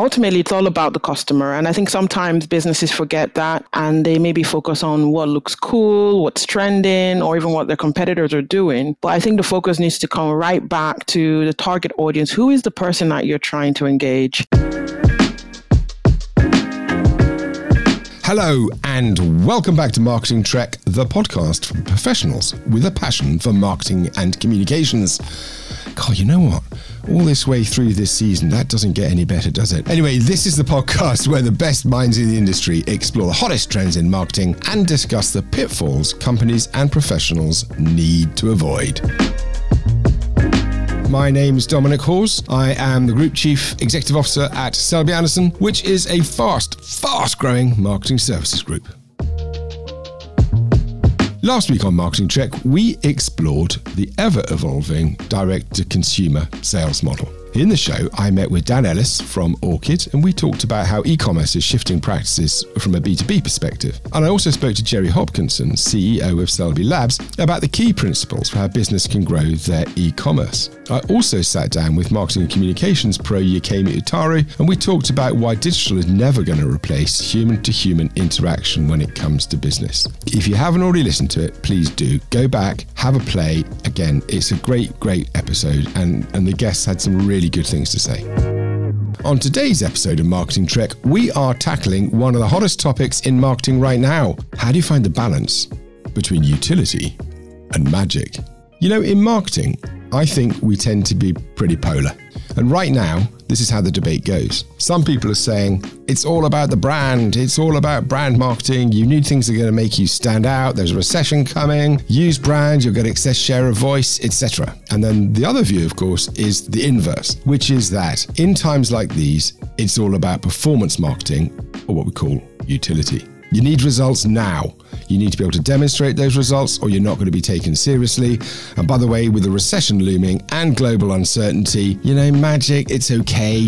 ultimately it's all about the customer. And I think sometimes businesses forget that and they maybe focus on what looks cool, what's trending, or even what their competitors are doing. But I think the focus needs to come right back to the target audience. Who is the person that you're trying to engage? Hello, and welcome back to Marketing Trek, the podcast for professionals with a passion for marketing and communications. God, you know what? All this way through this season, that doesn't get any better, does it? Anyway, this is the podcast where the best minds in the industry explore the hottest trends in marketing and discuss the pitfalls companies and professionals need to avoid. My name is Dominic Hawes. I am the Group Chief Executive Officer at Selbey Anderson, which is a fast, fast growing marketing services group. Last week on Marketing Trek, we explored the ever evolving direct to consumer sales model. In the show, I met with Dan Ellis from Orchid and we talked about how e commerce is shifting practices from a B2B perspective. And I also spoke to Gerry Hopkinson, CEO of Selbey Labs, about the key principles for how business can grow their e commerce. I also sat down with marketing and communications pro Yekemi Otaru and we talked about why digital is never going to replace human to human interaction when it comes to business. If you haven't already listened to it, please do go back, have a play. Again, it's a great, great episode, and, and the guests had some really good things to say. On today's episode of Marketing Trek, we are tackling one of the hottest topics in marketing right now. How do you find the balance between utility and magic? You know, in marketing, I think we tend to be pretty polar. And right now, this is how the debate goes. Some people are saying it's all about the brand, it's all about brand marketing. You need things that are going to make you stand out. There's a recession coming. Use brand, you'll get excess share of voice, etc. And then the other view, of course, is the inverse, which is that in times like these, it's all about performance marketing or what we call utility. You need results now. You need to be able to demonstrate those results, or you're not going to be taken seriously. And by the way, with the recession looming and global uncertainty, you know, magic, it's okay,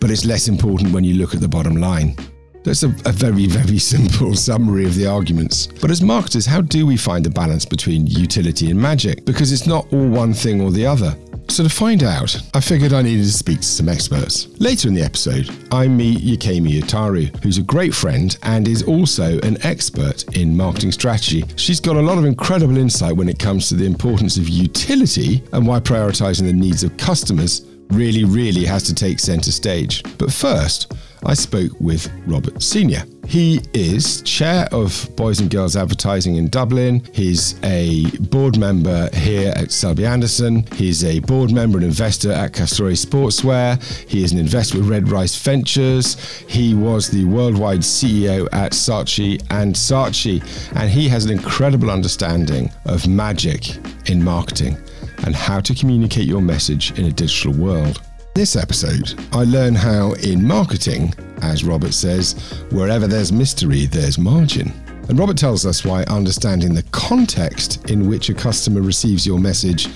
but it's less important when you look at the bottom line. That's a, a, very, very simple summary of the arguments. But as marketers, how do we find a balance between utility and magic? Because it's not all one thing or the other. So, to find out, I figured I needed to speak to some experts. Later in the episode, I meet Yekemi Otaru, who's a great friend and is also an expert in marketing strategy. She's got a lot of incredible insight when it comes to the importance of utility and why prioritizing the needs of customers really, really has to take center stage. But first, I spoke with Robert Senior. He is chair of Boys and Girls Advertising in Dublin. He's a board member here at Selbey Anderson. He's a board member and investor at Castore Sportswear. He is an investor with Red Rice Ventures. He was the worldwide CEO at Saatchi and Saatchi, and he has an incredible understanding of magic in marketing and how to communicate your message in a digital world. This episode, I learn how in marketing, as Robert says, wherever there's mystery, there's margin. And Robert tells us why understanding the context in which a customer receives your message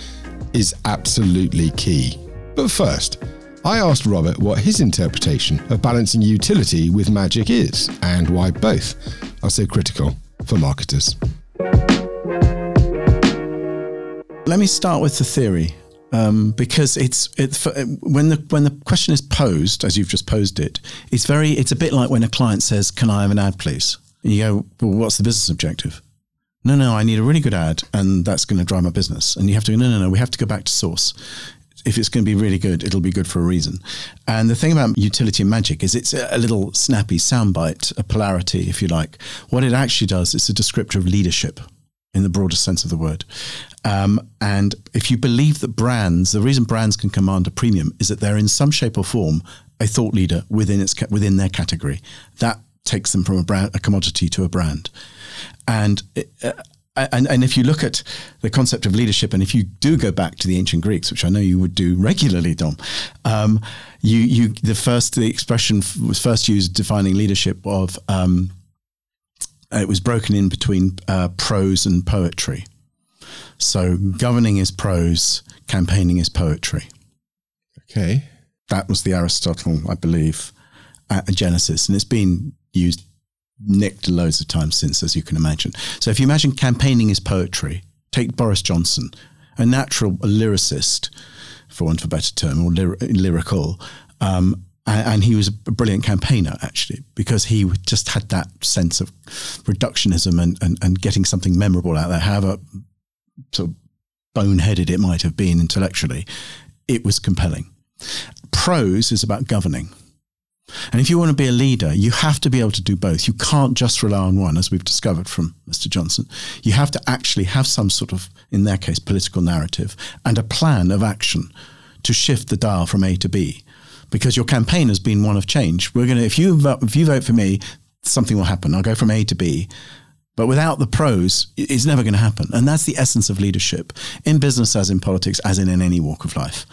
is absolutely key. But first, I asked Robert what his interpretation of balancing utility with magic is and why both are so critical for marketers. Let me start with the theory um, because it's it, for, when the when the question is posed as you've just posed it, it's very it's a bit like when a client says, "Can I have an ad, please?" And you go, "Well, what's the business objective?" No, no, I need a really good ad, and that's going to drive my business. And you have to go, no, no, no, we have to go back to source. If it's going to be really good, it'll be good for a reason. And the thing about utility and magic is it's a little snappy soundbite, a polarity, if you like. What it actually does, it's a descriptor of leadership in the broadest sense of the word. Um, and if you believe that brands, the reason brands can command a premium is that they're in some shape or form a thought leader within its within their category. That takes them from a brand, a commodity to a brand. And uh, and, and if you look at the concept of leadership, and if you do go back to the ancient Greeks, which I know you would do regularly, Dom, um, you you the first the expression was first used defining leadership of um, it was broken in between uh, prose and poetry. So governing is prose, campaigning is poetry. Okay. That was the Aristotle, I believe, at Genesis. And it's been used, nicked loads of times since, as you can imagine. So if you imagine campaigning is poetry, take Boris Johnson, a natural a lyricist, for want of a better term, or lyrical, um, and he was a brilliant campaigner actually because he just had that sense of reductionism and, and, and getting something memorable out there however sort of boneheaded it might have been intellectually it was compelling prose is about governing and if you want to be a leader, you have to be able to do both. You can't just rely on one, as we've discovered from Mr. Johnson. You have to actually have some sort of, in their case, political narrative and a plan of action to shift the dial from A to B because your campaign has been one of change. We're going to, if you vote, if you vote for me, something will happen. I'll go from A to B. But without the prose, it's never going to happen. And that's the essence of leadership in business, as in politics, as in, in any walk of life.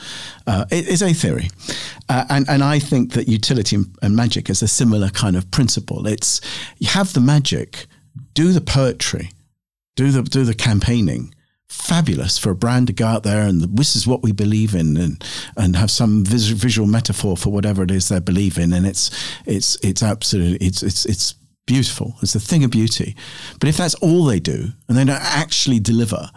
Uh, it is a theory. Uh, and, and I think that utility and magic is a similar kind of principle. It's you have the magic, do the poetry, do the, do the campaigning, fabulous for a brand to go out there and this is what we believe in and and have some vis- visual metaphor for whatever it is they believe in and it's it's it's absolutely it's it's it's beautiful. It's a thing of beauty. But if that's all they do and they don't actually deliver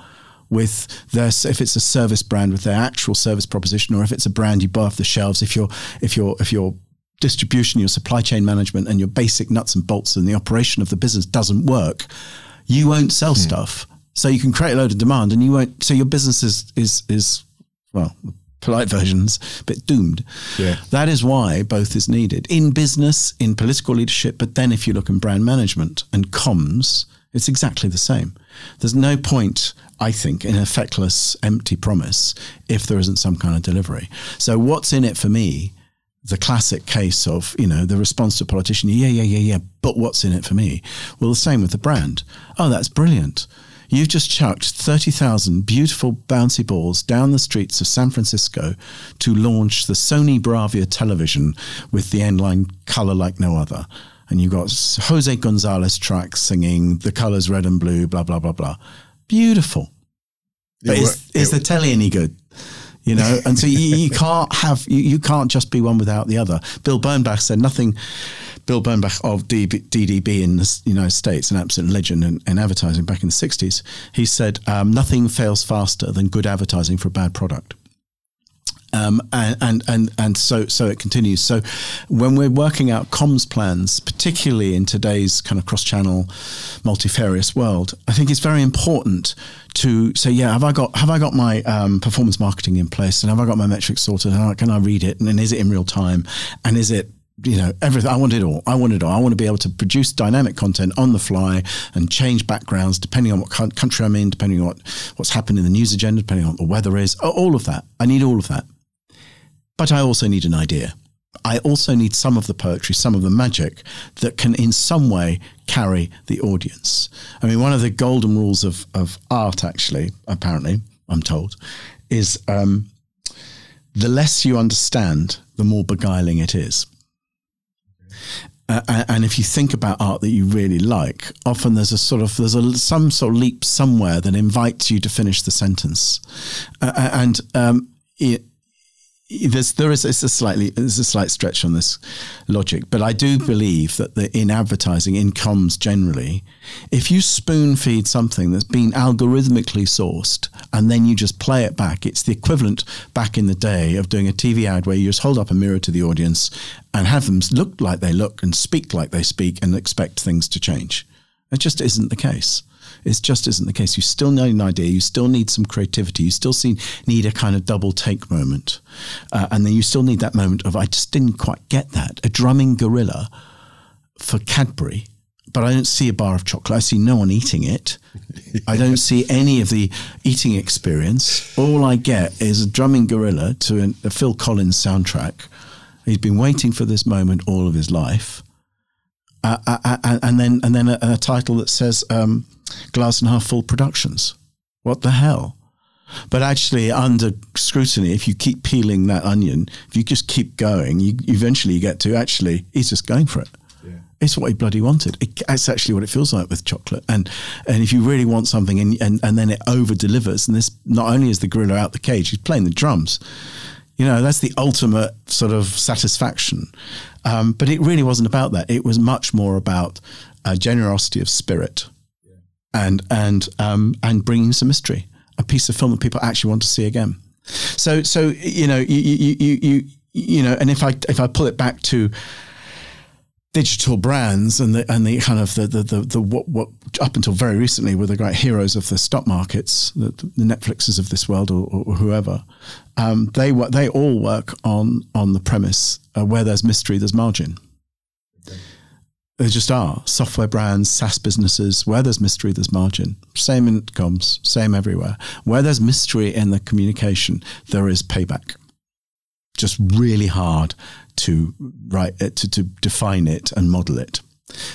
with their if it's a service brand with their actual service proposition or if it's a brand you buy off the shelves if you're if you're if you're distribution your supply chain management and your basic nuts and bolts and the operation of the business doesn't work you won't sell hmm. stuff so you can create a load of demand and you won't, so your business is, is, is well, polite versions, but doomed. Yeah. That is why both is needed in business, in political leadership, but then if you look in brand management and comms, it's exactly the same. There's no point, I think, in a feckless, empty promise if there isn't some kind of delivery. So what's in it for me? The classic case of, you know, the response to a politician, yeah, yeah, yeah, yeah, but what's in it for me? Well, the same with the brand. Oh, that's brilliant. You've just chucked 30,000 beautiful bouncy balls down the streets of San Francisco to launch the Sony Bravia television with the end line color like no other. And you've got Jose Gonzalez tracks singing the colors red and blue, blah, blah, blah, blah. Beautiful. But is, is the telly any good? You know and so you, you can't have you, you, can't just be one without the other bill bernbach said nothing Bill Bernbach of DDB in the United States, an absolute legend in, in advertising back in the 60s, he said, um, nothing fails faster than good advertising for a bad product. Um, and, and and and so so it continues. So when we're working out comms plans, particularly in today's kind of cross-channel, multifarious world, I think it's very important to say, yeah, have I got have I got my um, performance marketing in place, and have I got my metrics sorted? And can I read it? And, and is it in real time? And is it you know everything i want it all i want it all i want to be able to produce dynamic content on the fly and change backgrounds depending on what country i'm in depending on what, what's happened in the news agenda depending on what the weather is all of that i need all of that but i also need an idea. I also need some of the poetry some of the magic that can in some way carry the audience. I mean one of the golden rules of, of art actually apparently i'm told is um, the less you understand the more beguiling it is. Uh, and if you think about art that you really like, often there's a sort of there's a some sort of leap somewhere that invites you to finish the sentence, uh, and um, it, there's there is it's a slightly there's a slight stretch on this logic, but I do hmm. believe that the, in advertising, in comms generally, if you spoon feed something that's been algorithmically sourced and then you just play it back, it's the equivalent back in the day of doing a TV ad where you just hold up a mirror to the audience and have them look like they look and speak like they speak and expect things to change. It just isn't the case. It just isn't the case. You still need an idea. You still need some creativity. You still see, need a kind of double take moment. Uh, and then you still need that moment of, I just didn't quite get that. A drumming gorilla for Cadbury, but I don't see a bar of chocolate. I see no one eating it. I don't see any of the eating experience. All I get is a drumming gorilla to a, a Phil Collins soundtrack. He's been waiting for this moment all of his life. Uh, uh, uh and then and then a, a title that says um, glass and half full productions. What the hell? But actually, under scrutiny, if you keep peeling that onion, if you just keep going, you eventually you get to actually, he's just going for it. Yeah. It's what he bloody wanted. It, it's actually what it feels like with chocolate. And and if you really want something and, and, and then it over delivers, and this not only is the gorilla out the cage, he's playing the drums. You know, that's the ultimate sort of satisfaction. Um, but it really wasn't about that. It was much more about a generosity of spirit and and um, and bringing some mystery, a piece of film that people actually want to see again. So so you know you you you, you you know, and if I if I pull it back to digital brands and the and the kind of the the the, the what, what up until very recently were the great heroes of the stock markets, the, the Netflixes of this world or, or whoever, um, they they all work on on the premise uh, where there's mystery, there's margin. There just are software brands, SaaS businesses. Where there's mystery, there's margin. Same in comms, same everywhere. Where there's mystery in the communication, there is payback. Just really hard to write it, to, to define it and model it.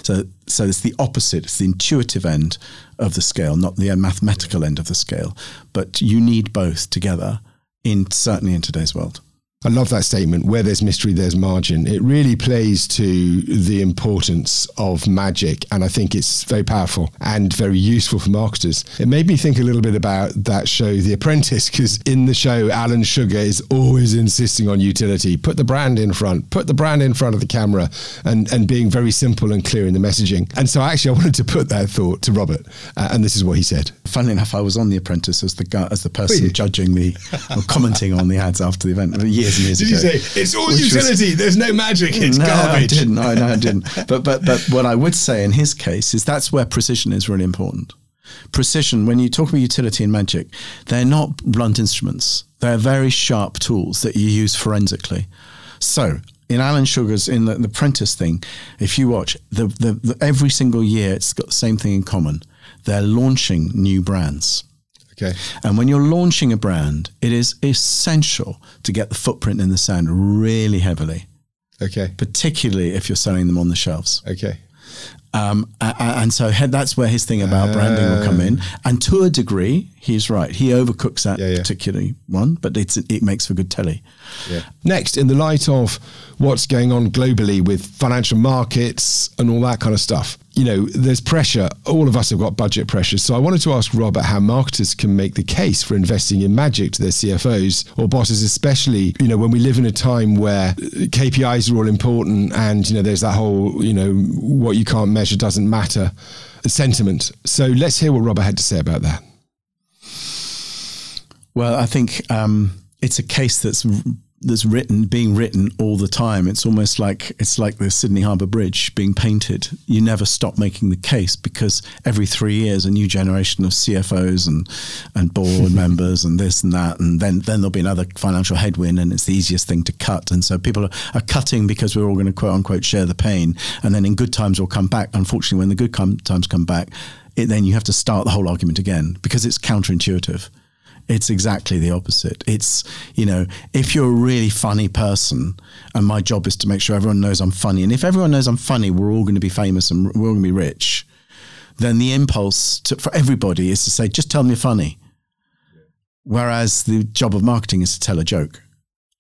So, so it's the opposite. It's the intuitive end of the scale, not the mathematical end of the scale. But you need both together in certainly in today's world. I love that statement. Where there's mystery, there's margin. It really plays to the importance of magic. And I think it's very powerful and very useful for marketers. It made me think a little bit about that show, The Apprentice, because in the show, Alan Sugar is always insisting on utility. Put the brand in front, put the brand in front of the camera, and, and being very simple and clear in the messaging. And so actually, I wanted to put that thought to Robert. Uh, and this is what he said. Funnily enough, I was on The Apprentice as the, as the person judging the, or commenting on the ads after the event years years Did ago. you say it's all utility? Was, There's no magic. It's no, garbage. I didn't. No, no, I didn't. But but but what I would say in his case is that's where precision is really important. Precision, when you talk about utility and magic, they're not blunt instruments. They're very sharp tools that you use forensically. So in Alan Sugar's in the, the Apprentice thing, if you watch the, the, the every single year, it's got the same thing in common. They're launching new brands Okay. And when you're launching a brand, it is essential to get the footprint in the sand really heavily. Okay. Particularly if you're selling them on the shelves. Okay. Um, and so that's where his thing about branding will come in. And to a degree, he's right. He overcooks that yeah, yeah. particularly one, but it's, it makes for good telly. Yeah. Next, in the light of what's going on globally with financial markets and all that kind of stuff, you know, there's pressure. All of us have got budget pressures. So I wanted to ask Robert how marketers can make the case for investing in magic to their CFOs or bosses, especially, you know, when we live in a time where KPIs are all important and, you know, there's that whole, you know, what you can't measure doesn't matter sentiment. So let's hear what Robert had to say about that. Well, I think um, it's a case that's that's written being written all the time. It's almost like it's like the Sydney Harbour Bridge being painted. You never stop making the case because every 3 years a new generation of CFOs and and board members and this and that and then then there'll be another financial headwind and it's the easiest thing to cut. And so people are, are cutting because we're all going to quote unquote share the pain. And then in good times we'll come back. Unfortunately when the good com- times come back it, then you have to start the whole argument again because it's counterintuitive it's exactly the opposite. It's, you know, if you're a really funny person, and my job is to make sure everyone knows I'm funny, and if everyone knows I'm funny, we're all going to be famous and we're all going to be rich, then the impulse to, for everybody is to say, just tell me you're funny. Whereas the job of marketing is to tell a joke.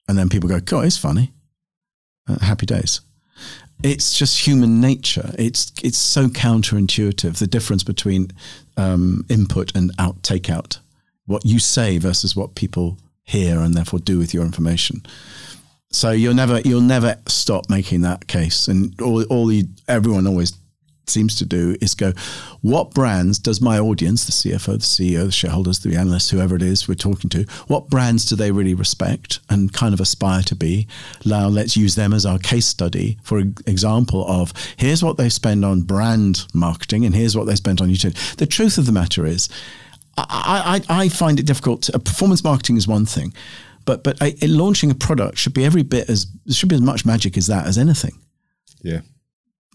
And then people go, God, it's funny. Uh, happy days. It's just human nature. It's it's so counterintuitive. The difference between um, input and out takeout what you say versus what people hear and therefore do with your information. So you'll never you'll never stop making that case, and all all you, everyone always seems to do is go, what brands does my audience, the CFO, the CEO, the shareholders, the analysts, whoever it is we're talking to, what brands do they really respect and kind of aspire to be? Now let's use them as our case study for example of here's what they spend on brand marketing and here's what they spent on YouTube. The truth of the matter is I, I, I find it difficult. To, uh, performance marketing is one thing, but but uh, a, a launching a product should be every bit as should be as much magic as that as anything. Yeah.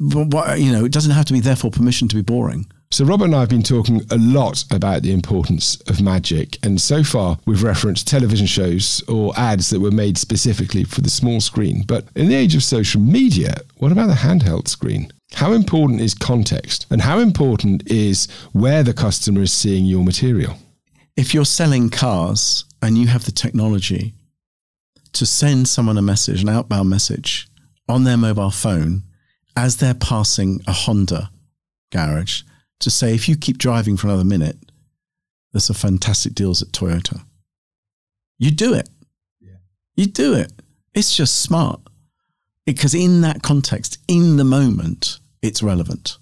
But what, uh, you know, it doesn't have to be therefore permission to be boring. So Robert and I have been talking a lot about the importance of magic, and so far we've referenced television shows or ads that were made specifically for the small screen. But in the age of social media, what about the handheld screen? How important is context? And how important is where the customer is seeing your material? If you're selling cars and you have the technology to send someone a message, an outbound message on their mobile phone as they're passing a Honda garage to say, if you keep driving for another minute, there's some fantastic deals at Toyota. You do it. Yeah. You do it. It's just smart because in that context, in the moment, it's relevant.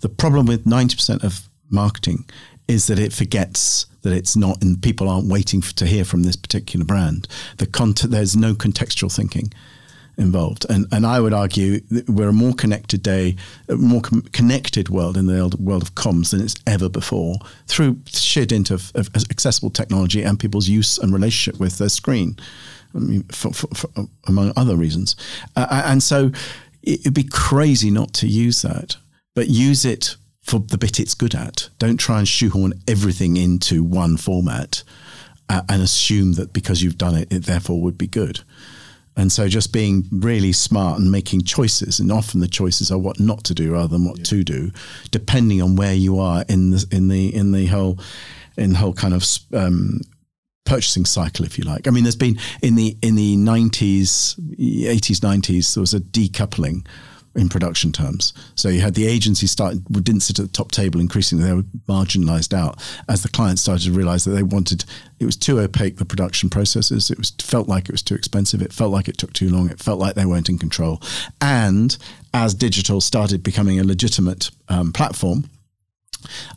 The problem with 90% of marketing is that it forgets that it's not, and people aren't waiting for, to hear from this particular brand. The content, there's no contextual thinking involved. And and I would argue we're a more connected day, a more com- connected world in the world of comms than it's ever before through sheer dint of, of accessible technology and people's use and relationship with their screen, I mean, for, for, for, among other reasons. Uh, and so it'd be crazy not to use that, but use it for the bit it's good at. Don't try and shoehorn everything into one format uh, and assume that because you've done it, it therefore would be good. And so just being really smart and making choices, and often the choices are what not to do rather than what yeah. to do, depending on where you are in the in the in the whole in the whole kind of um, purchasing cycle, if you like. I mean, there's been in the in the 90s, 80s, 90s, there was a decoupling in production terms. So you had the agency start didn't sit at the top table increasingly they were marginalized out as the clients started to realize that they wanted it was too opaque the production processes it was felt like it was too expensive it felt like it took too long it felt like they weren't in control and as digital started becoming a legitimate um, platform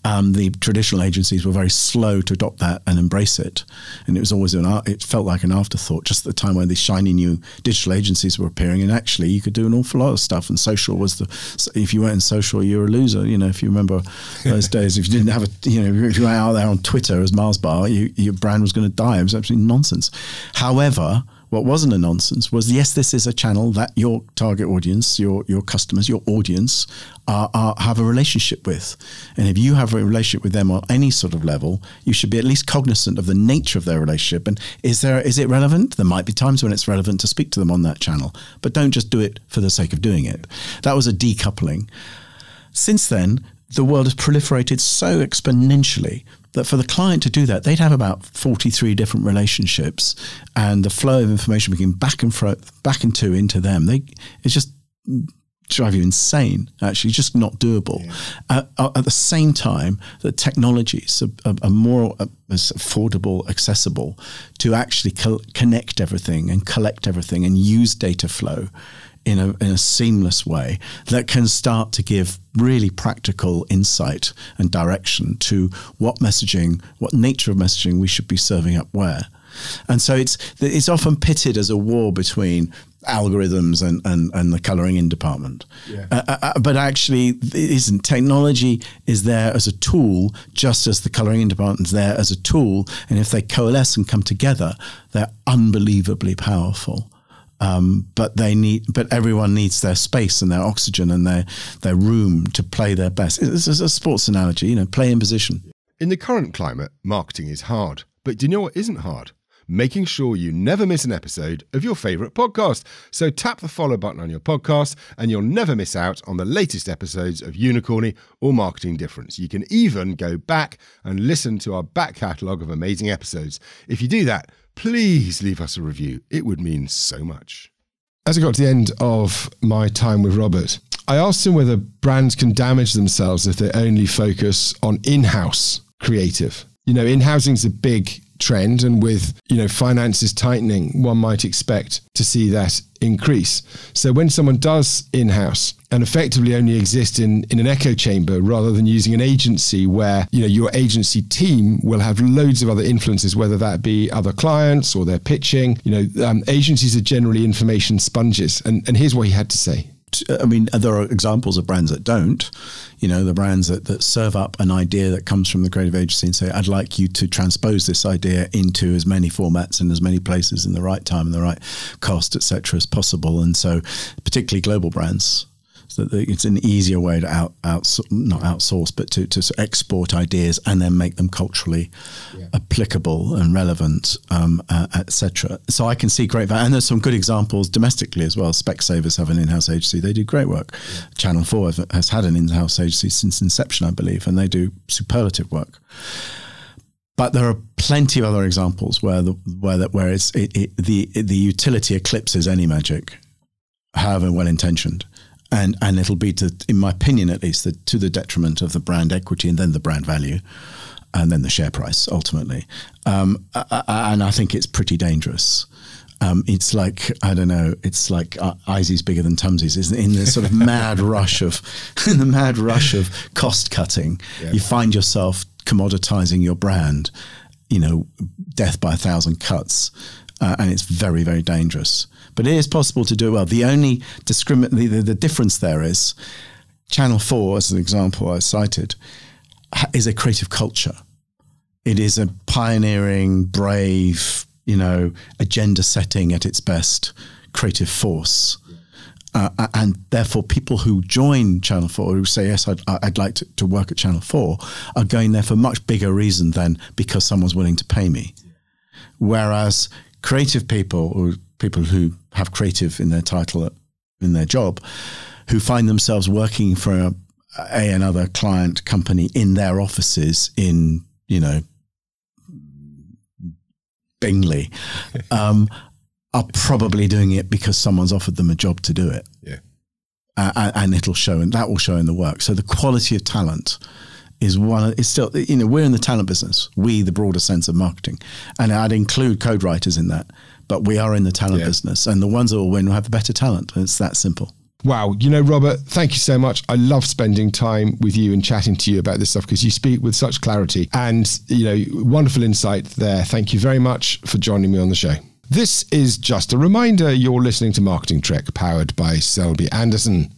um, the traditional agencies were very slow to adopt that and embrace it, and it was always an it felt like an afterthought. Just at the time when these shiny new digital agencies were appearing, and actually you could do an awful lot of stuff. And social was the if you weren't in social, you were a loser. You know, if you remember those days, if you didn't have a you know if you were out there on Twitter as Mars Bar, you, your brand was going to die. It was absolutely nonsense. However what wasn't a nonsense was yes, this is a channel that your target audience, your your customers, your audience are, are, have a relationship with, and if you have a relationship with them on any sort of level, you should be at least cognizant of the nature of their relationship. And is there is it relevant? There might be times when it's relevant to speak to them on that channel, but don't just do it for the sake of doing it. That was a decoupling. Since then, the world has proliferated so exponentially that for the client to do that, they'd have about 43 different relationships and the flow of information between back and forth, back and two into them. They, it's just drive you insane, actually, just not doable. Yeah. Uh, at the same time, the technologies are, are more uh, affordable, accessible to actually co- connect everything and collect everything and use data flow in a, in a seamless way that can start to give really practical insight and direction to what messaging, what nature of messaging we should be serving up where. And so it's it's often pitted as a war between algorithms and, and, and the coloring in department. Yeah. Uh, uh, uh but actually, it isn't. Technology is there as a tool, just as the coloring in department is there as a tool. And if they coalesce and come together, they're unbelievably powerful. Um, but they need, but everyone needs their space and their oxygen and their their room to play their best. It's a sports analogy, you know, play in position. In the current climate, marketing is hard. But do you know what isn't hard? Making sure you never miss an episode of your favourite podcast. So tap the follow button on your podcast and you'll never miss out on the latest episodes of Unicorny or Marketing Difference. You can even go back and listen to our back catalogue of amazing episodes. If you do that, please leave us a review. It would mean so much. As I got to the end of my time with Robert, I asked him whether brands can damage themselves if they only focus on in house creative. You know, in housing is a big trend and with you know finances tightening one might expect to see that increase. So when someone does in-house and effectively only exist in in an echo chamber rather than using an agency where you know your agency team will have loads of other influences whether that be other clients or their pitching you know um, agencies are generally information sponges. And and here's what he had to say I mean, there are examples of brands that don't. You know, the brands that, that serve up an idea that comes from the creative agency and say, I'd like you to transpose this idea into as many formats and as many places in the right time and the right cost, etc., as possible. And so, particularly global brands, that it's an easier way to out, out not outsource, but to, to export ideas and then make them culturally yeah. applicable and relevant, um, uh, etc. So I can see great value, and there's some good examples domestically as well. Specsavers have an in-house agency; they do great work. Yeah. Channel Four has had an in-house agency since inception, I believe, and they do superlative work. But there are plenty of other examples where the where that where it's it, it, the the utility eclipses any magic, however well intentioned and and it'll be to, in my opinion at least, the, to the detriment of the brand equity and then the brand value, and then the share price ultimately. Um, and I think it's pretty dangerous. Um, it's like I don't know. It's like uh, Isey's bigger than Tumsies. Is in the sort of mad rush of in the mad rush of cost cutting, yeah. you find yourself commoditizing your brand, you know, death by a thousand cuts. Uh, and it's very, very dangerous. But it is possible to do well. The only discrimin- the, the, the difference there is Channel 4, as an example I cited, is a creative culture. It is a pioneering, brave, you know, agenda setting at its best creative force. Uh, and therefore, people who join Channel 4, who say, Yes, I'd, I'd like to, to, work at Channel 4, are going there for much bigger reason than because someone's willing to pay me. Whereas creative people, or people who have creative in their title, in their job, who find themselves working for a, a another client company in their offices in, you know, Bingley, um, are probably doing it because someone's offered them a job to do it. Yeah. Uh, and it'll show, and that will show in the work. So the quality of talent is one. Is still, you know, we're in the talent business. We, the broader sense of marketing, and I'd include code writers in that. But we are in the talent yeah. business, and the ones that will win will have the better talent. It's that simple. Wow. You know, Robert, thank you so much. I love spending time with you and chatting to you about this stuff because you speak with such clarity and, you know, wonderful insight there. Thank you very much for joining me on the show. This is just a reminder you're listening to Marketing Trek powered by Selbey Anderson.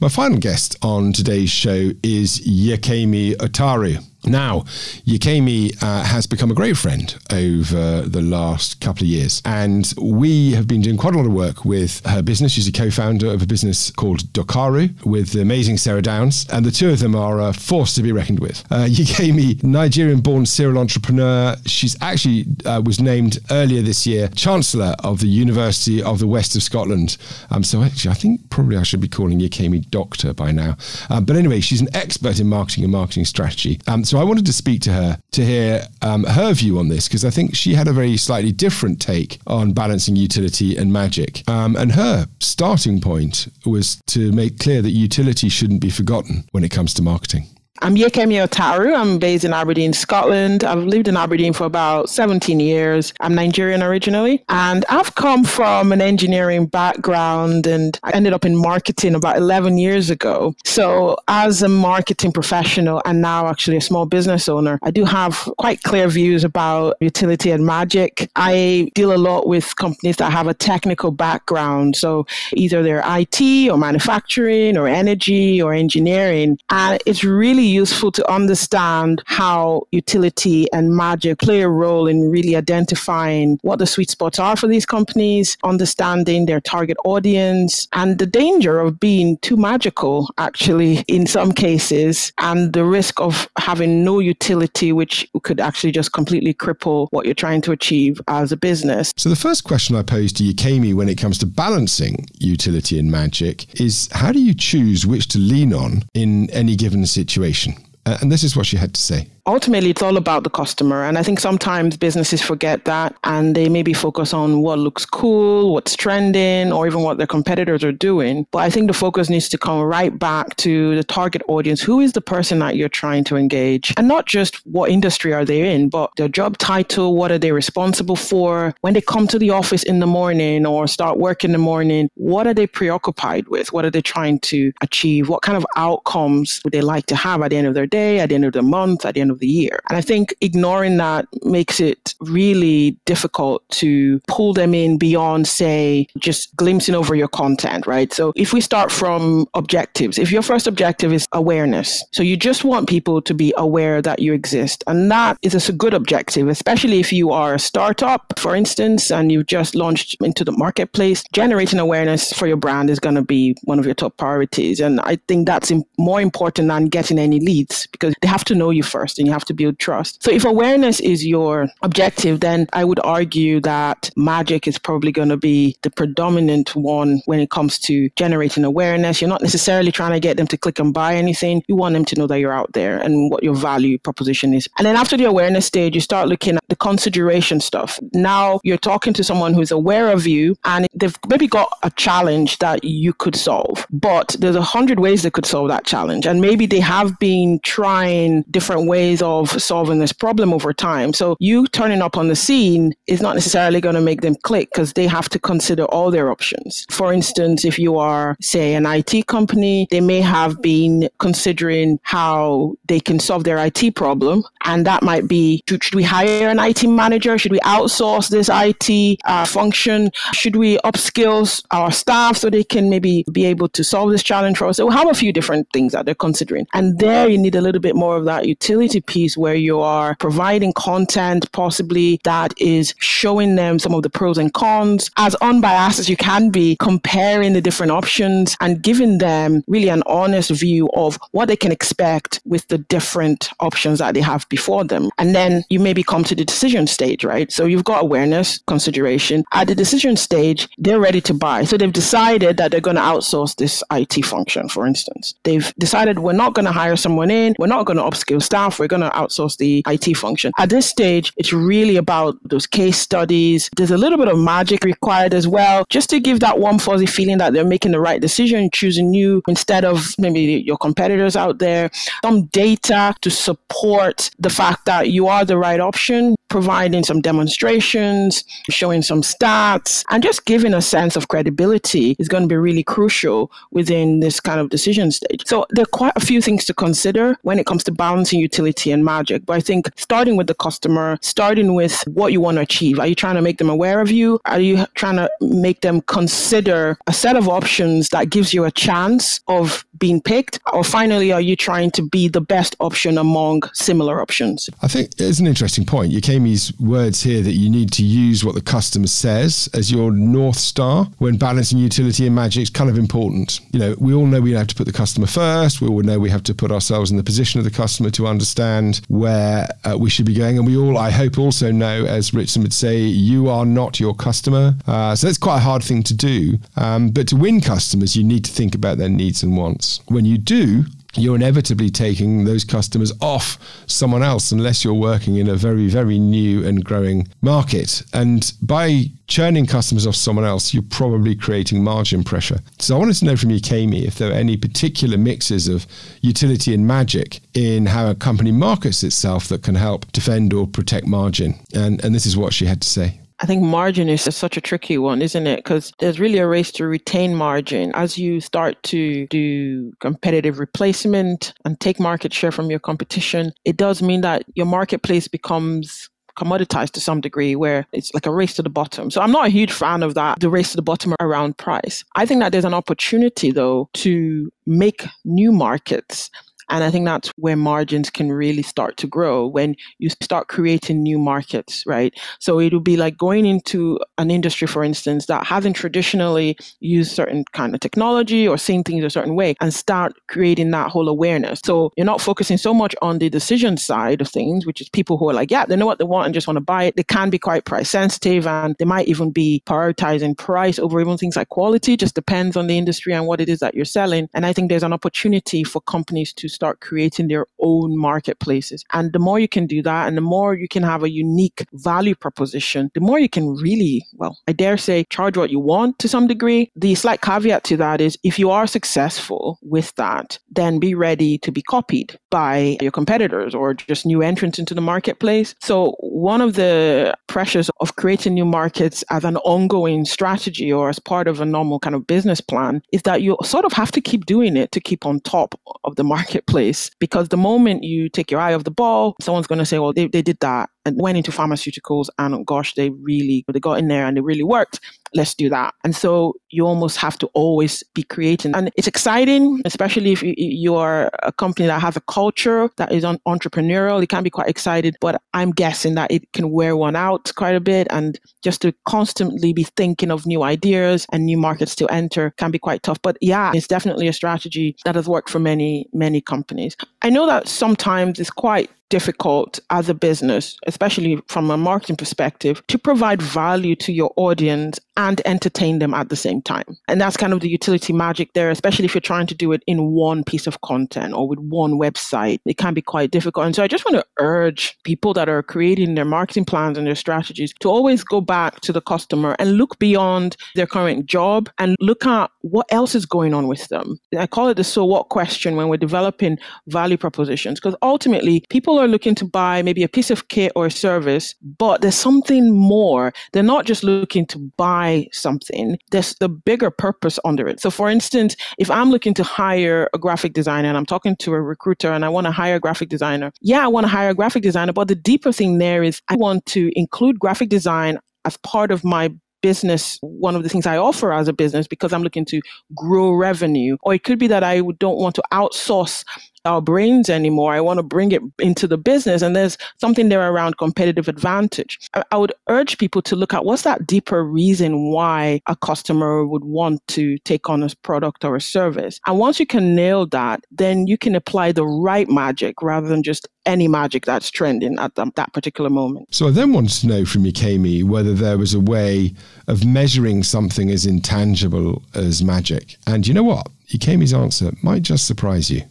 My final guest on today's show is Yekemi Otaru. Now, Yekemi uh, has become a great friend over the last couple of years, and we have been doing quite a lot of work with her business. She's a co-founder of a business called Dokaru with the amazing Sarah Downs, and the two of them are a force to be reckoned with. Uh, Yekemi, Nigerian-born serial entrepreneur, she's actually uh, was named earlier this year Chancellor of the University of the West of Scotland. Um, so actually, I think probably I should be calling Yekemi Doctor by now. Um, but anyway, she's an expert in marketing and marketing strategy. Um, so I wanted to speak to her to hear um, her view on this because I think she had a very slightly different take on balancing utility and magic. Um, and her starting point was to make clear that utility shouldn't be forgotten when it comes to marketing. I'm Yekemi Otaru. I'm based in Aberdeen, Scotland. I've lived in Aberdeen for about 17 years. I'm Nigerian originally, and I've come from an engineering background and I ended up in marketing about 11 years ago. So, as a marketing professional and now actually a small business owner, I do have quite clear views about utility and magic. I deal a lot with companies that have a technical background. So, either they're IT or manufacturing or energy or engineering. And it's really useful to understand how utility and magic play a role in really identifying what the sweet spots are for these companies, understanding their target audience, and the danger of being too magical, actually, in some cases, and the risk of having no utility, which could actually just completely cripple what you're trying to achieve as a business. So, the first question I pose to Yekemi when it comes to balancing utility and magic is how do you choose which to lean on in any given situation? Uh, and this is what she had to say ultimately it's all about the customer and i think sometimes businesses forget that and they maybe focus on what looks cool what's trending or even what their competitors are doing. But i think the focus needs to come right back to the target audience. Who is the person that you're trying to engage? And not just what industry are they in but their job title what are they responsible for? When they come to the office in the morning or start work in the morning what are they preoccupied with? What are they trying to achieve? What kind of outcomes would they like to have at the end of their day at the end of the month at the end of the year. And I think ignoring that makes it really difficult to pull them in beyond, say, just glimpsing over your content, right? So if we start from objectives, if your first objective is awareness, so you just want people to be aware that you exist. And that is a good objective, especially if you are a startup, for instance, and you've just launched into the marketplace. Generating awareness for your brand is going to be one of your top priorities. And I think that's more important than getting any leads because they have to know you first you have to build trust. So if awareness is your objective, then I would argue that magic is probably going to be the predominant one when it comes to generating awareness. You're not necessarily trying to get them to click and buy anything. You want them to know that you're out there and what your value proposition is. And then after the awareness stage, you start looking at the consideration stuff. Now you're talking to someone who's aware of you and they've maybe got a challenge that you could solve, but there's a hundred ways they could solve that challenge. And maybe they have been trying different ways ways of solving this problem over time. So you turning up on the scene is not necessarily going to make them click because they have to consider all their options. For instance, if you are, say, an IT company, they may have been considering how they can solve their IT problem. And that might be should, we hire an IT manager? Should we outsource this IT uh, function? Should we upskill our staff so they can maybe be able to solve this challenge for us? So we have a few different things that they're considering. And there you need a little bit more of that utility piece where you are providing content possibly that is showing them some of the pros and cons as unbiased as you can be, comparing the different options and giving them really an honest view of what they can expect with the different options that they have before them. And then you maybe come to the decision stage, right? So you've got awareness, consideration. At the decision stage, they're ready to buy. So they've decided that they're going to outsource this IT function, for instance. They've decided we're not going to hire someone in, we're not going to upskill staff, we're going to outsource the IT function. At this stage, it's really about those case studies. There's a little bit of magic required as well, just to give that warm, fuzzy feeling that they're making the right decision, choosing you instead of maybe your competitors out there. Some data to support the fact that you are the right option providing some demonstrations, showing some stats, and just giving a sense of credibility is going to be really crucial within this kind of decision stage. So there are quite a few things to consider when it comes to balancing utility and magic. But I think starting with the customer, starting with what you want to achieve. Are you trying to make them aware of you? Are you trying to make them consider a set of options that gives you a chance of being picked? Or finally, are you trying to be the best option among similar options? I think it's an interesting point. Yekemi's words here that you need to use what the customer says as your North Star when balancing utility and magic is kind of important. You know, we all know we have to put the customer first. We all know we have to put ourselves in the position of the customer to understand where uh, we should be going. And we all, I hope, also know, as Ritson would say, you are not your customer. Uh, so that's quite a hard thing to do. Um, but to win customers, you need to think about their needs and wants. When you do, you're inevitably taking those customers off someone else unless you're working in a very, very new and growing market. And by churning customers off someone else, you're probably creating margin pressure. So I wanted to know from Yekemi, if there are any particular mixes of utility and magic in how a company markets itself that can help defend or protect margin. And, and this is what she had to say. I think margin is such a tricky one, isn't it? Because there's really a race to retain margin. As you start to do competitive replacement and take market share from your competition, it does mean that your marketplace becomes commoditized to some degree where it's like a race to the bottom. So I'm not a huge fan of that, the race to the bottom around price. I think that there's an opportunity though to make new markets and I think that's where margins can really start to grow when you start creating new markets, right? So it would be like going into an industry, for instance, that hasn't traditionally used certain kind of technology or seen things a certain way and start creating that whole awareness. So you're not focusing so much on the decision side of things, which is people who are like, yeah, they know what they want and just want to buy it. They can be quite price sensitive and they might even be prioritizing price over even things like quality, just depends on the industry and what it is that you're selling. And I think there's an opportunity for companies to start creating their own marketplaces. And the more you can do that and the more you can have a unique value proposition, the more you can really, well, I dare say, charge what you want to some degree. The slight caveat to that is if you are successful with that, then be ready to be copied by your competitors or just new entrants into the marketplace. So, one of the pressures of creating new markets as an ongoing strategy or as part of a normal kind of business plan is that you sort of have to keep doing it to keep on top of the marketplace. Because the moment you take your eye off the ball, someone's going to say, well, they, they did that and went into pharmaceuticals and gosh, they really, they got in there and they really worked let's do that. And so you almost have to always be creating. And it's exciting, especially if you are a company that has a culture that is entrepreneurial. It can be quite excited, but I'm guessing that it can wear one out quite a bit. And just to constantly be thinking of new ideas and new markets to enter can be quite tough. But yeah, it's definitely a strategy that has worked for many, many companies. I know that sometimes it's quite difficult as a business, especially from a marketing perspective, to provide value to your audience and entertain them at the same time. And that's kind of the utility magic there, especially if you're trying to do it in one piece of content or with one website. It can be quite difficult. And so I just want to urge people that are creating their marketing plans and their strategies to always go back to the customer and look beyond their current job and look at what else is going on with them. I call it the so what question when we're developing value propositions, because ultimately people people are looking to buy maybe a piece of kit or a service, but there's something more. They're not just looking to buy something, there's the bigger purpose under it. So, for instance, if I'm looking to hire a graphic designer and I'm talking to a recruiter and I want to hire a graphic designer, yeah, I want to hire a graphic designer, but the deeper thing there is I want to include graphic design as part of my business, one of the things I offer as a business because I'm looking to grow revenue. Or it could be that I don't want to outsource our brains anymore. I want to bring it into the business. And there's something there around competitive advantage. I, I, would urge people to look at what's that deeper reason why a customer would want to take on a product or a service. And once you can nail that, then you can apply the right magic rather than just any magic that's trending at the, that particular moment. So I then wanted to know from Yekemi whether there was a way of measuring something as intangible as magic. And you know what? Yekemi's answer might just surprise you.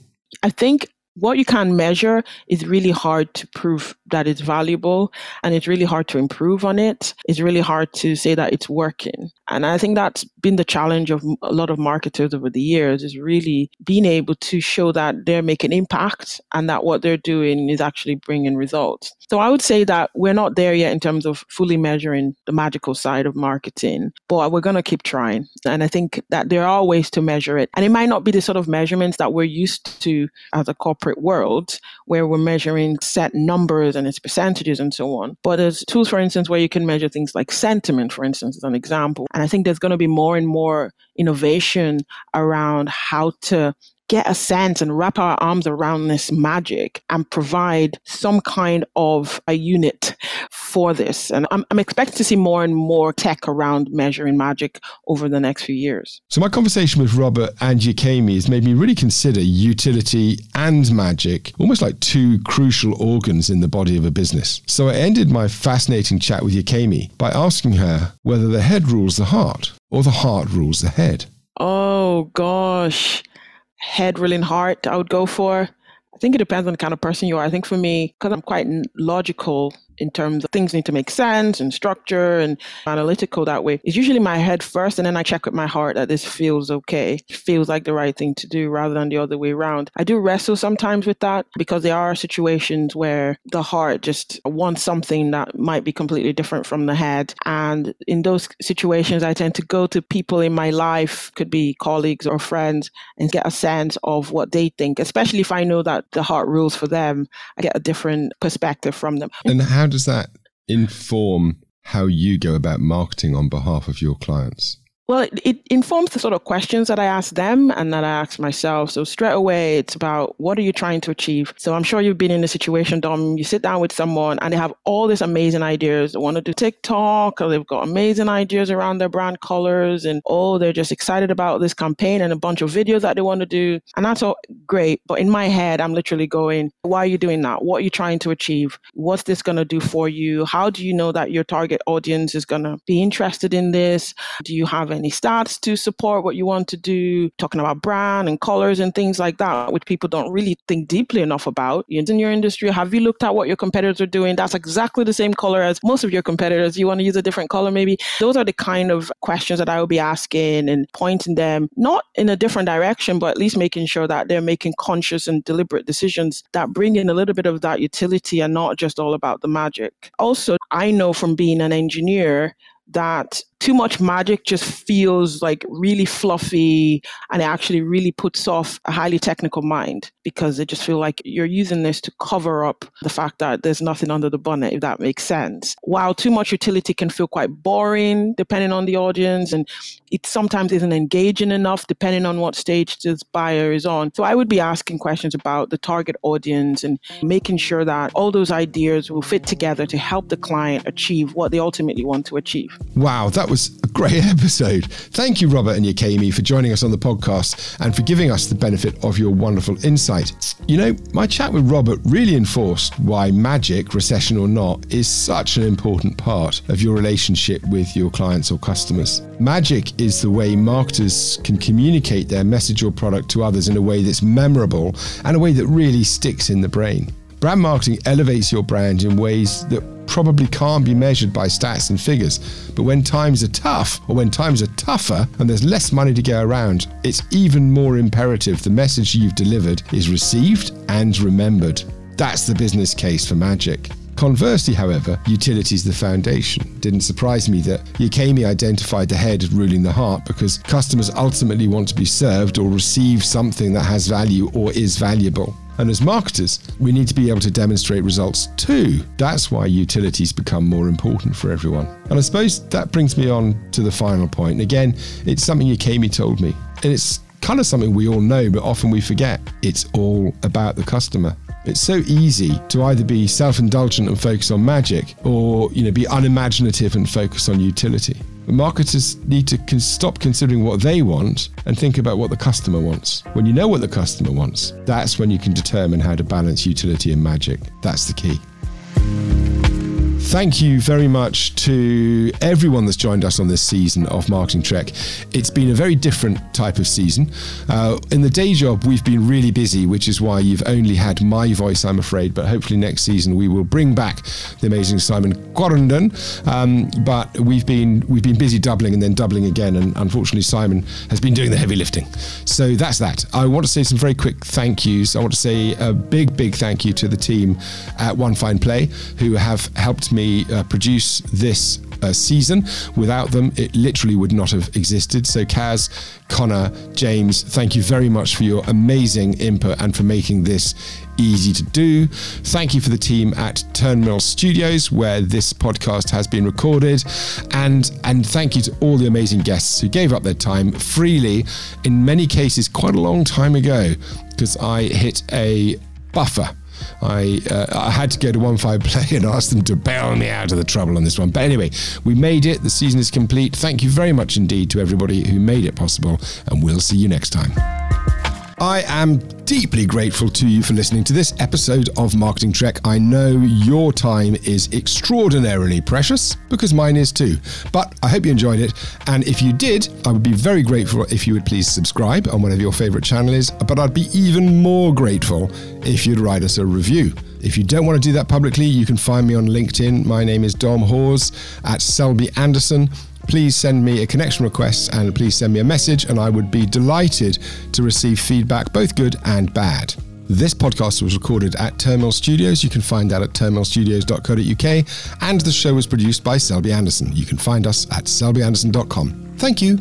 I think what you can measure is really hard to prove that it's valuable and it's really hard to improve on it. It's really hard to say that it's working. And I think that's been the challenge of a lot of marketers over the years is really being able to show that they're making impact and that what they're doing is actually bringing results. So I would say that we're not there yet in terms of fully measuring the magical side of marketing, but we're going to keep trying. And I think that there are ways to measure it. And it might not be the sort of measurements that we're used to as a corporate world where we're measuring set numbers and its percentages and so on. But there's tools, for instance, where you can measure things like sentiment, for instance, as an example. And I think there's going to be more and more innovation around how to get a sense and wrap our arms around this magic and provide some kind of a unit for this. And I'm, I'm expecting to see more and more tech around measuring magic over the next few years. So, my conversation with Robert and Yekemi has made me really consider utility and magic, almost like two crucial organs in the body of a business. So, I ended my fascinating chat with Yekemi by asking her whether the head rules the heart or the heart rules the head. Oh, gosh head ruling heart I would go for. I think it depends on the kind of person you are. I think for me, because I'm quite logical in terms of things need to make sense and structure and analytical that way. It's usually my head first, and then I check with my heart that this feels okay, feels like the right thing to do rather than the other way around. I do wrestle sometimes with that because there are situations where the heart just wants something that might be completely different from the head. And in those situations, I tend to go to people in my life, could be colleagues or friends, and get a sense of what they think, especially if I know that the heart rules for them. I get a different perspective from them. And how how does that inform how you go about marketing on behalf of your clients? Well, it, it, informs the sort of questions that I ask them and that I ask myself. So straight away, it's about what are you trying to achieve? So I'm sure you've been in a situation, Dom, you sit down with someone and they have all these amazing ideas. They want to do TikTok or they've got amazing ideas around their brand colors and oh, they're just excited about this campaign and a bunch of videos that they want to do. And that's all great. But in my head, I'm literally going, why are you doing that? What are you trying to achieve? What's this going to do for you? How do you know that your target audience is going to be interested in this? Do you have any stats to support what you want to do, talking about brand and colors and things like that, which people don't really think deeply enough about. In your industry, have you looked at what your competitors are doing? That's exactly the same color as most of your competitors. You want to use a different color, maybe? Those are the kind of questions that I will be asking and pointing them, not in a different direction, but at least making sure that they're making conscious and deliberate decisions that bring in a little bit of that utility and not just all about the magic. Also, I know from being an engineer that too much magic just feels like really fluffy and it actually really puts off a highly technical mind because they just feel like you're using this to cover up the fact that there's nothing under the bonnet, if that makes sense. While too much utility can feel quite boring depending on the audience and it sometimes isn't engaging enough depending on what stage this buyer is on. So I would be asking questions about the target audience and making sure that all those ideas will fit together to help the client achieve what they ultimately want to achieve. Wow, that was a great episode. Thank you, Robert and Yekemi, for joining us on the podcast and for giving us the benefit of your wonderful insight. You know, my chat with Robert really enforced why magic, recession or not, is such an important part of your relationship with your clients or customers. Magic is the way marketers can communicate their message or product to others in a way that's memorable and a way that really sticks in the brain. Brand marketing elevates your brand in ways that probably can't be measured by stats and figures. But when times are tough, or when times are tougher and there's less money to go around, it's even more imperative the message you've delivered is received and remembered. That's the business case for Magic. Conversely, however, utility is the foundation. Didn't surprise me that Yekemi identified the head ruling the heart because customers ultimately want to be served or receive something that has value or is valuable. And as marketers, we need to be able to demonstrate results too. That's why utilities become more important for everyone. And I suppose that brings me on to the final point. And again, it's something Yekemi told me. And it's kind of something we all know, but often we forget. It's all about the customer. It's so easy to either be self-indulgent and focus on magic or, you know, be unimaginative and focus on utility. But marketers need to con- stop considering what they want and think about what the customer wants. When you know what the customer wants, that's when you can determine how to balance utility and magic. That's the key. Thank you very much to everyone that's joined us on this season of Marketing Trek. It's been a very different type of season. Uh, in the day job, we've been really busy, which is why you've only had my voice, I'm afraid. But hopefully, next season we will bring back the amazing Simon Quarrenden. Um, but we've been we've been busy doubling and then doubling again, and unfortunately, Simon has been doing the heavy lifting. So that's that. I want to say some very quick thank yous. I want to say a big, big thank you to the team at One Fine Play who have helped me me uh, produce this uh, season. Without them, it literally would not have existed. So, Kaz, Connor, James, thank you very much for your amazing input and for making this easy to do. Thank you for the team at Turnmill Studios, where this podcast has been recorded, and and thank you to all the amazing guests who gave up their time freely. In many cases, quite a long time ago, because I hit a buffer I uh, I had to go to One Fine Play and ask them to bail me out of the trouble on this one. But anyway, we made it. The season is complete. Thank you very much indeed to everybody who made it possible, and we'll see you next time. I am deeply grateful to you for listening to this episode of Marketing Trek. I know your time is extraordinarily precious because mine is too. But I hope you enjoyed it. And if you did, I would be very grateful if you would please subscribe on whatever your favorite channel is. But I'd be even more grateful if you'd write us a review. If you don't want to do that publicly, you can find me on LinkedIn. My name is Dom Hawes at Selbey Anderson please send me a connection request and please send me a message, and I would be delighted to receive feedback, both good and bad. This podcast was recorded at Turnmill Studios. You can find that at turnmillstudios.co.uk. And the show was produced by Selbey Anderson. You can find us at selbeyanderson.com. Thank you.